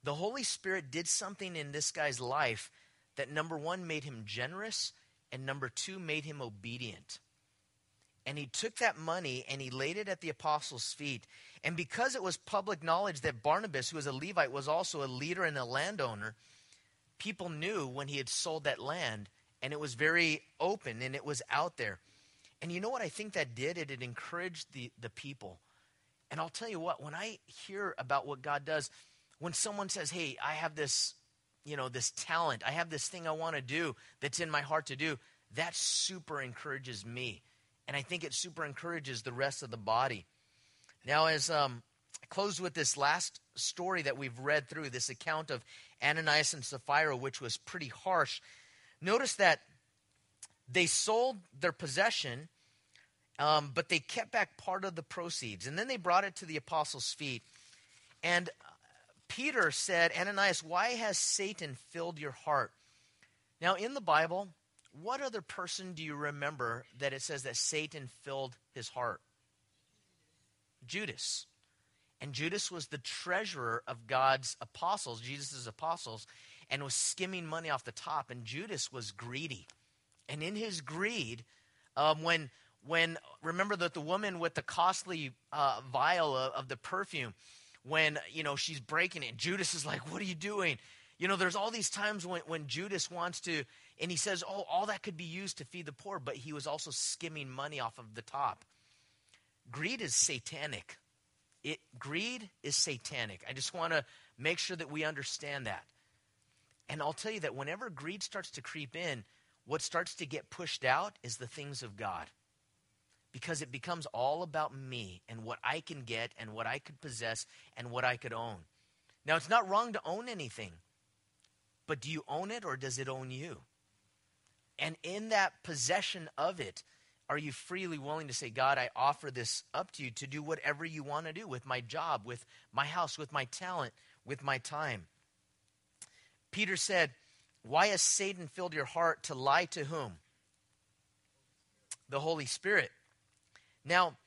The Holy Spirit did something in this guy's life that, number one, made him generous, and number two, made him obedient. And he took that money and he laid it at the apostles' feet. And because it was public knowledge that Barnabas, who was a Levite, was also a leader and a landowner, people knew when he had sold that land, and it was very open and it was out there. And you know what I think that did? It, it encouraged the, the people. And I'll tell you what, when I hear about what God does, when someone says, Hey, I have this you know, this talent. I have this thing I want to do that's in my heart to do. That super encourages me. And I think it super encourages the rest of the body. Now, as um, I close with this last story that we've read through, this account of Ananias and Sapphira, which was pretty harsh, notice that they sold their possession, um, but they kept back part of the proceeds. And then they brought it to the apostles' feet. And Peter said, Ananias, why has Satan filled your heart? Now, in the Bible, what other person do you remember that it says that Satan filled his heart? Judas. And Judas was the treasurer of God's apostles, Jesus' apostles, and was skimming money off the top. And Judas was greedy. And in his greed, um, when when remember that the woman with the costly uh, vial of, of the perfume, when, you know, she's breaking it. Judas is like, What are you doing? You know, there's all these times when, when Judas wants to, and he says, Oh, all that could be used to feed the poor, but he was also skimming money off of the top. greed is satanic. It, greed is satanic. I just want to make sure that we understand that. And I'll tell you that whenever greed starts to creep in, what starts to get pushed out is the things of God. Because it becomes all about me and what I can get and what I could possess and what I could own. Now, it's not wrong to own anything, but do you own it or does it own you? And in that possession of it, are you freely willing to say, God, I offer this up to you to do whatever you want to do with my job, with my house, with my talent, with my time? Peter said, Why has Satan filled your heart to lie to whom? The Holy Spirit. Now,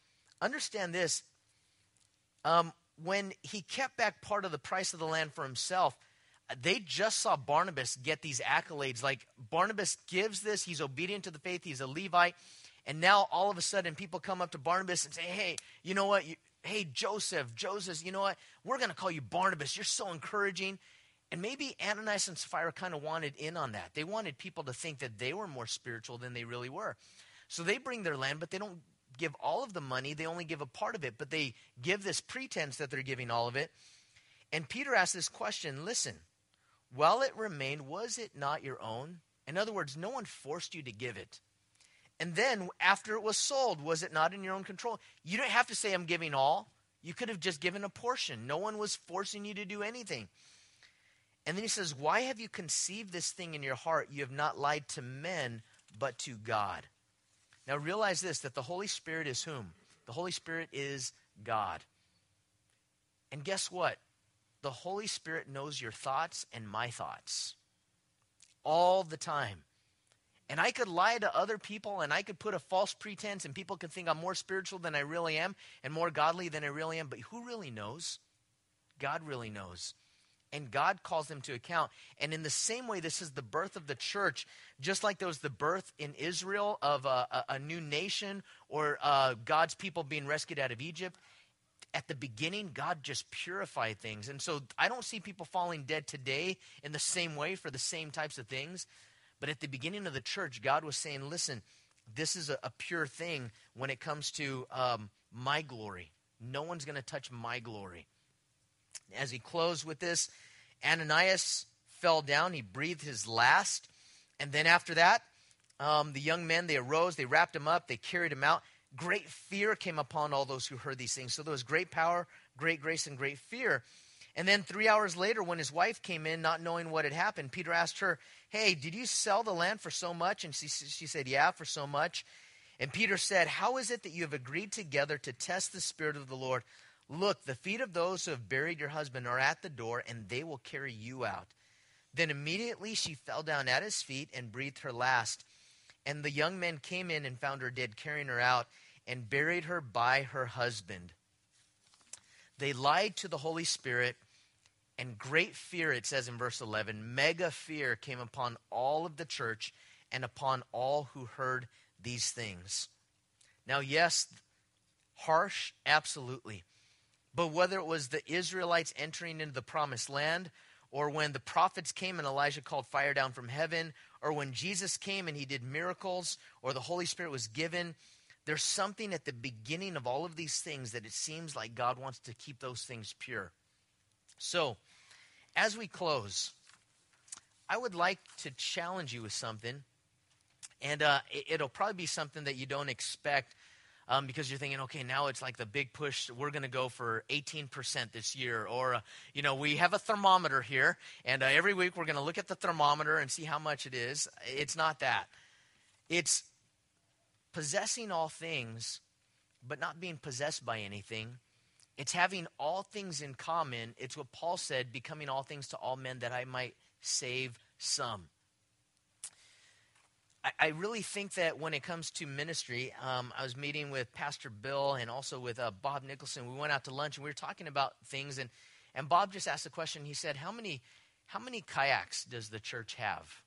understand this. Um, when he kept back part of the price of the land for himself, they just saw Barnabas get these accolades. Like Barnabas gives this, he's obedient to the faith, he's a Levite. And now all of a sudden people come up to Barnabas and say, hey, you know what? You, hey, Joseph, Joseph, you know what? We're going to call you Barnabas. You're so encouraging. And maybe Ananias and Sapphira kind of wanted in on that. They wanted people to think that they were more spiritual than they really were. So they bring their land, but they don't give all of the money. They only give a part of it, but they give this pretense that they're giving all of it. And Peter asks this question listen, while it remained, was it not your own? In other words, no one forced you to give it. And then after it was sold, was it not in your own control? You don't have to say, I'm giving all. You could have just given a portion. No one was forcing you to do anything. And then he says, Why have you conceived this thing in your heart? You have not lied to men, but to God. Now realize this that the Holy Spirit is whom? The Holy Spirit is God. And guess what? The Holy Spirit knows your thoughts and my thoughts all the time. And I could lie to other people and I could put a false pretense, and people could think I'm more spiritual than I really am and more godly than I really am. But who really knows? God really knows. And God calls them to account. And in the same way, this is the birth of the church, just like there was the birth in Israel of a, a, a new nation or uh, God's people being rescued out of Egypt. At the beginning, God just purified things. And so I don't see people falling dead today in the same way for the same types of things. But at the beginning of the church, God was saying, listen, this is a, a pure thing when it comes to um, my glory. No one's going to touch my glory. As he closed with this, Ananias fell down. He breathed his last. And then after that, um, the young men, they arose, they wrapped him up, they carried him out. Great fear came upon all those who heard these things. So there was great power, great grace, and great fear. And then three hours later, when his wife came in, not knowing what had happened, Peter asked her, Hey, did you sell the land for so much? And she, she said, Yeah, for so much. And Peter said, How is it that you have agreed together to test the Spirit of the Lord? Look, the feet of those who have buried your husband are at the door, and they will carry you out. Then immediately she fell down at his feet and breathed her last. And the young men came in and found her dead, carrying her out, and buried her by her husband. They lied to the Holy Spirit and great fear, it says in verse 11, mega fear came upon all of the church and upon all who heard these things. Now, yes, harsh, absolutely. But whether it was the Israelites entering into the promised land, or when the prophets came and Elijah called fire down from heaven, or when Jesus came and he did miracles, or the Holy Spirit was given, there's something at the beginning of all of these things that it seems like God wants to keep those things pure. So, as we close, I would like to challenge you with something. And uh, it, will probably be something that you don't expect um, because you're thinking, okay, now it's like the big push. We're going to go for 18% this year. Or, uh, you know, we have a thermometer here, and uh, every week we're going to look at the thermometer and see how much it is. It's not that. It's possessing all things, but not being possessed by anything it's having all things in common. It's what Paul said, becoming all things to all men that I might save some. I, really think that when it comes to ministry, um, I was meeting with Pastor Bill and also with uh, Bob Nicholson. We went out to lunch and we were talking about things, and, and Bob just asked a question. He said, how many, how many kayaks does the church have?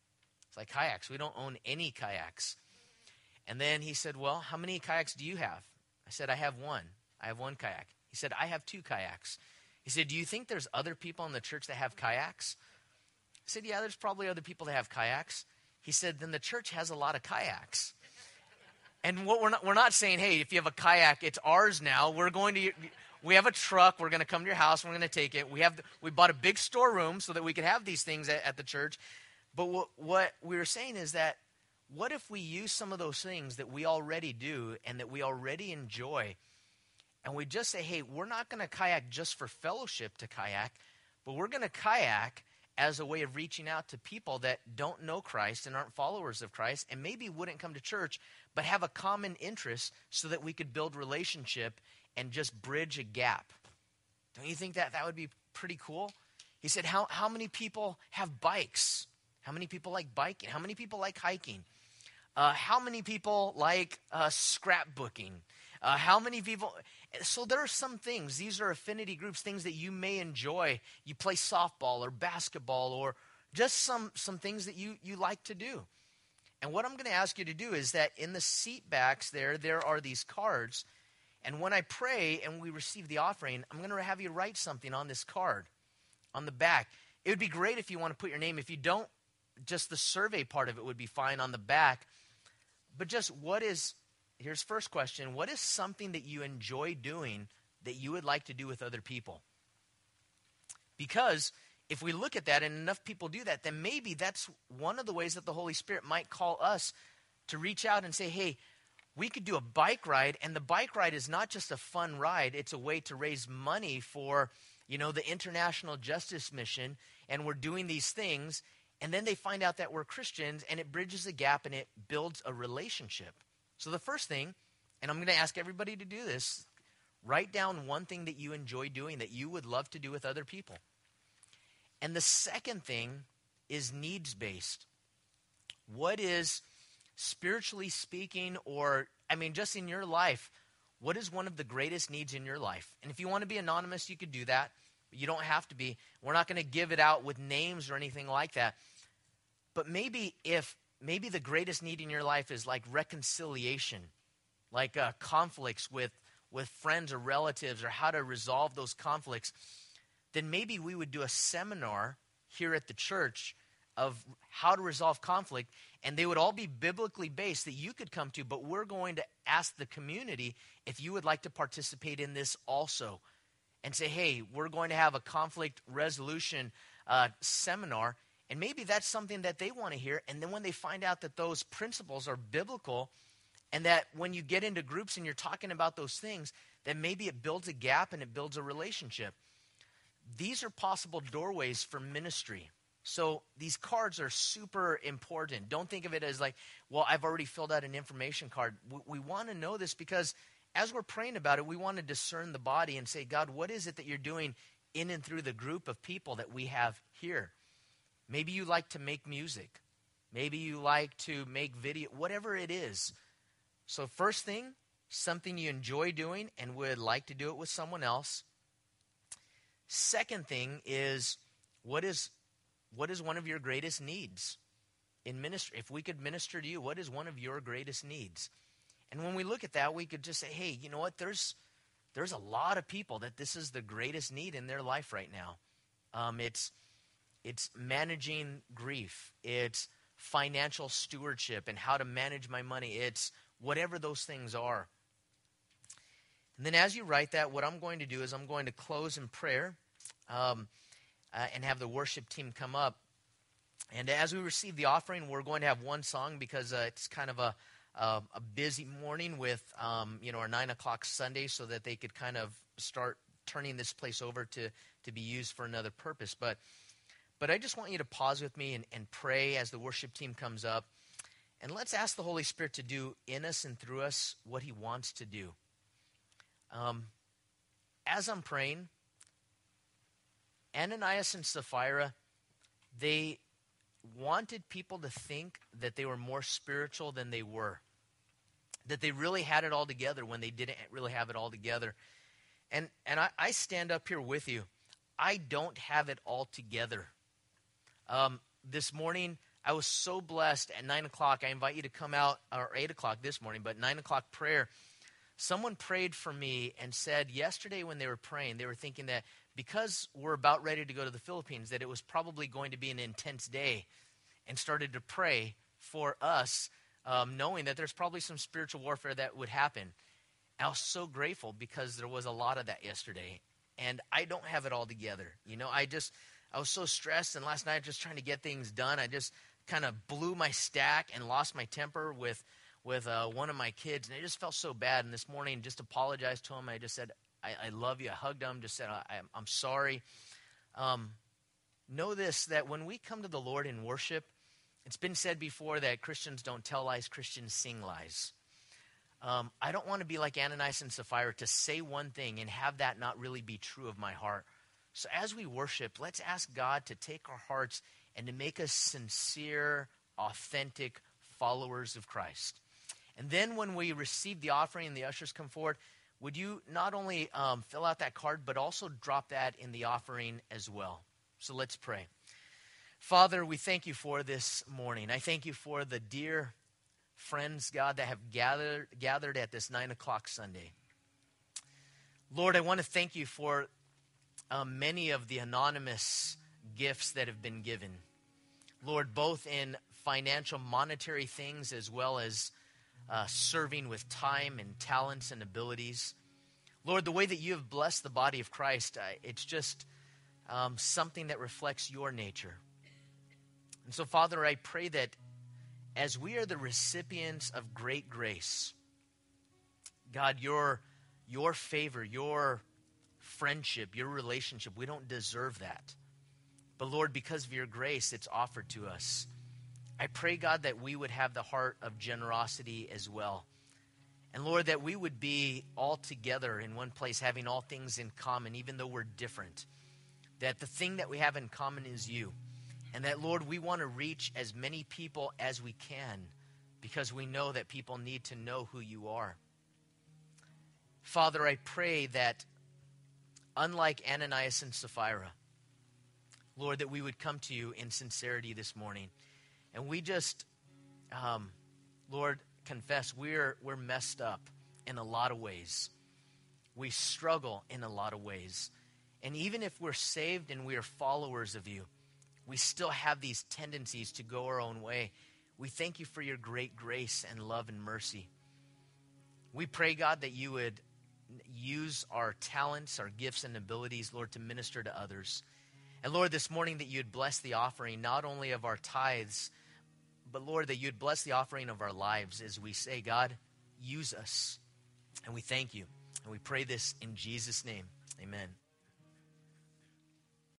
It's like kayaks. We don't own any kayaks. And then he said, Well, how many kayaks do you have? I said, I have one. I have one kayak. He said, I have two kayaks. He said, Do you think there's other people in the church that have kayaks? I said, Yeah, there's probably other people that have kayaks. He said, Then the church has a lot of kayaks. And what we're not, we're not saying, hey, if you have a kayak, it's ours now. We're going to, we have a truck. We're going to come to your house. We're going to take it. We have, we bought a big storeroom so that we could have these things at, at the church. But what, what we were saying is that what if we use some of those things that we already do and that we already enjoy, and we just say, hey, we're not going to kayak just for fellowship to kayak, but we're going to kayak as a way of reaching out to people that don't know Christ and aren't followers of Christ and maybe wouldn't come to church, but have a common interest so that we could build relationship and just bridge a gap. Don't you think that that would be pretty cool? He said, How, how many people have bikes? How many people like biking? How many people like hiking? Uh, how many people like uh, scrapbooking? Uh, how many people? So there are some things. These are affinity groups, things that you may enjoy. You play softball or basketball or just some some things that you you like to do. And what I'm going to ask you to do is that in the seat backs there, there are these cards. And when I pray and we receive the offering, I'm going to have you write something on this card on the back. It would be great if you want to put your name. If you don't, just the survey part of it would be fine on the back. But just what is, here's first question what is something that you enjoy doing that you would like to do with other people? Because if we look at that and enough people do that, then maybe that's one of the ways that the Holy Spirit might call us to reach out and say, hey, we could do a bike ride, and the bike ride is not just a fun ride, it's a way to raise money for, you know, the International Justice Mission, and we're doing these things, and then they find out that we're Christians, and it bridges a gap and it builds a relationship. So the first thing, and I'm going to ask everybody to do this, write down one thing that you enjoy doing that you would love to do with other people. And the second thing is needs based. What is, spiritually speaking, or, I mean, just in your life, what is one of the greatest needs in your life? And if you want to be anonymous, you could do that. You don't have to be. We're not going to give it out with names or anything like that. But maybe if, maybe the greatest need in your life is like reconciliation, like uh, conflicts with, with friends or relatives, or how to resolve those conflicts then maybe we would do a seminar here at the church of how to resolve conflict, and they would all be biblically based that you could come to, but we're going to ask the community if you would like to participate in this also. And say, hey, we're going to have a conflict resolution uh, seminar, and maybe that's something that they want to hear. And then when they find out that those principles are biblical, and that when you get into groups and you're talking about those things, then maybe it builds a gap and it builds a relationship these are possible doorways for ministry. So these cards are super important. Don't think of it as like, well, I've already filled out an information card. We, we want to know this because as we're praying about it, we want to discern the body and say, God, what is it that you're doing in and through the group of people that we have here? Maybe you like to make music. Maybe you like to make video, whatever it is. So, first thing, something you enjoy doing and would like to do it with someone else. Second thing is what is what is one of your greatest needs in ministry? If we could minister to you, what is one of your greatest needs? And when we look at that, we could just say, hey, you know what? There's there's a lot of people that this is the greatest need in their life right now. Um, it's it's managing grief. It's financial stewardship and how to manage my money. It's whatever those things are. And then as you write that, what I'm going to do is I'm going to close in prayer um, uh, and have the worship team come up. And as we receive the offering, we're going to have one song because uh, it's kind of a, a, a busy morning with um, you know our nine o'clock Sunday, so that they could kind of start turning this place over to to be used for another purpose. But but I just want you to pause with me and, and pray as the worship team comes up. And let's ask the Holy Spirit to do in us and through us what He wants to do. Um, as I'm praying, Ananias and Sapphira, they wanted people to think that they were more spiritual than they were, that they really had it all together when they didn't really have it all together. And, and I, I stand up here with you. I don't have it all together. Um, this morning, I was so blessed at 9 o'clock. I invite you to come out, or 8 o'clock this morning, but 9 o'clock prayer Someone prayed for me and said yesterday when they were praying, they were thinking that because we're about ready to go to the Philippines, that it was probably going to be an intense day, and started to pray for us um, knowing that there's probably some spiritual warfare that would happen. I was so grateful because there was a lot of that yesterday, and I don't have it all together. You know, I just I was so stressed, and last night just trying to get things done, I just kind of blew my stack and lost my temper with with uh, one of my kids, and I just felt so bad. And this morning, just apologized to him. I just said, "I, I love you." I hugged him, just said, I, am sorry." Um, know this: that when we come to the Lord in worship, it's been said before that Christians don't tell lies; Christians sing lies. Um, I don't want to be like Ananias and Sapphira to say one thing and have that not really be true of my heart. So as we worship, let's ask God to take our hearts and to make us sincere, authentic followers of Christ. And then when we receive the offering and the ushers come forward, would you not only um, fill out that card, but also drop that in the offering as well? So let's pray. Father, we thank you for this morning. I thank you for the dear friends, God, that have gathered, gathered at this 9 o'clock Sunday. Lord, I want to thank you for um, many of the anonymous gifts that have been given. Lord, both in financial, monetary things as well as uh, serving with time and talents and abilities. Lord, the way that you have blessed the body of Christ, uh, it's just um, something that reflects your nature. And so, Father, I pray that as we are the recipients of great grace, God, your, your favor, your friendship, your relationship, we don't deserve that. But Lord, because of your grace, it's offered to us. I pray, God, that we would have the heart of generosity as well. And Lord, that we would be all together in one place, having all things in common, even though we're different. That the thing that we have in common is you. And that, Lord, we want to reach as many people as we can because we know that people need to know who you are. Father, I pray that, unlike Ananias and Sapphira, Lord, that we would come to you in sincerity this morning and we just, um, Lord, confess we're, we're messed up in a lot of ways. We struggle in a lot of ways. And even if we're saved and we are followers of you, we still have these tendencies to go our own way. We thank you for your great grace and love and mercy. We pray, God, that you would use our talents, our gifts, and abilities, Lord, to minister to others. And Lord, this morning that you'd bless the offering not only of our tithes, but Lord, that you'd bless the offering of our lives as we say, God, use us. And we thank you. And we pray this in Jesus' name. Amen.